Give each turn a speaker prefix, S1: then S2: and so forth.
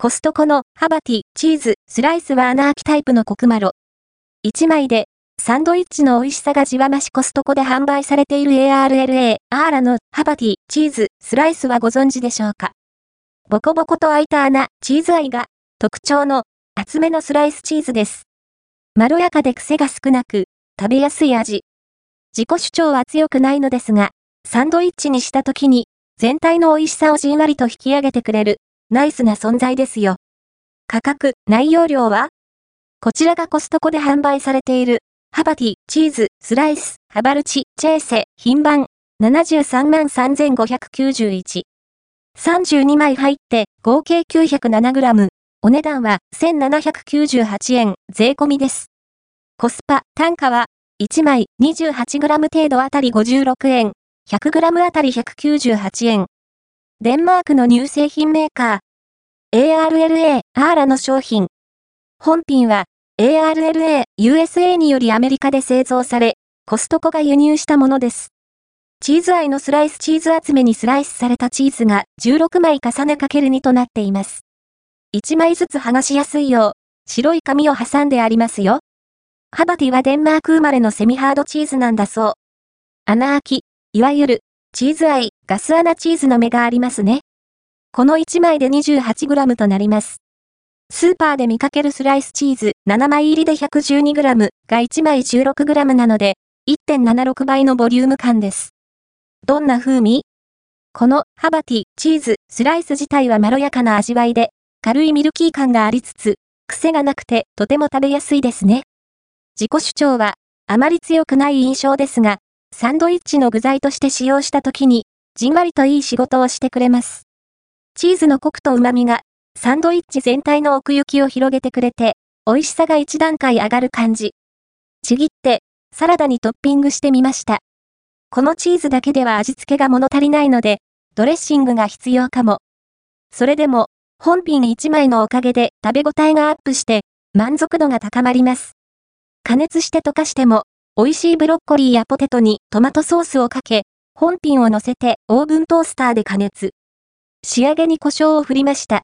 S1: コストコのハバティ、チーズ、スライスは穴開きタイプのコクマロ。1枚で、サンドイッチの美味しさがじわましコストコで販売されている ARLA、アーラのハバティ、チーズ、スライスはご存知でしょうか？ボコボコと開いた穴、チーズ愛が特徴の厚めのスライスチーズです。まろやかで癖が少なく、食べやすい味。自己主張は強くないのですが、サンドイッチにした時に、全体の美味しさをじんわりと引き上げてくれる、ナイスな存在ですよ。価格、内容量は？こちらがコストコで販売されている、ハバティ、チーズ、スライス、ハバルチ、チェーセ、品番、73万3591。32枚入って合計 907g。お値段は1798円税込みです。コスパ、単価は1枚 28g 程度あたり56円、100g あたり198円。デンマークの乳製品メーカー、ARLA、アーラの商品。本品は、ARLA、USA によりアメリカで製造され、コストコが輸入したものです。チーズ愛のスライスチーズ厚めにスライスされたチーズが16枚重ねかける2となっています。1枚ずつ剥がしやすいよう、白い紙を挟んでありますよ。ハバティはデンマーク生まれのセミハードチーズなんだそう。穴開き、いわゆる、チーズアイ、ガス穴チーズの目がありますね。この1枚で 28g となります。スーパーで見かけるスライスチーズ7枚入りで 112g が1枚 16g なので、1.76倍のボリューム感です。どんな風味？このハバティ、チーズ、スライス自体はまろやかな味わいで、軽いミルキー感がありつつ、癖がなくてとても食べやすいですね。自己主張はあまり強くない印象ですが、サンドイッチの具材として使用した時に、じんわりといい仕事をしてくれます。チーズのコクと旨味が、サンドイッチ全体の奥行きを広げてくれて、美味しさが一段階上がる感じ。ちぎって、サラダにトッピングしてみました。このチーズだけでは味付けが物足りないので、ドレッシングが必要かも。それでも、本品1枚のおかげで食べ応えがアップして、満足度が高まります。加熱して溶かしても、美味しいブロッコリーやポテトにトマトソースをかけ、本品を乗せてオーブントースターで加熱。仕上げに胡椒を振りました。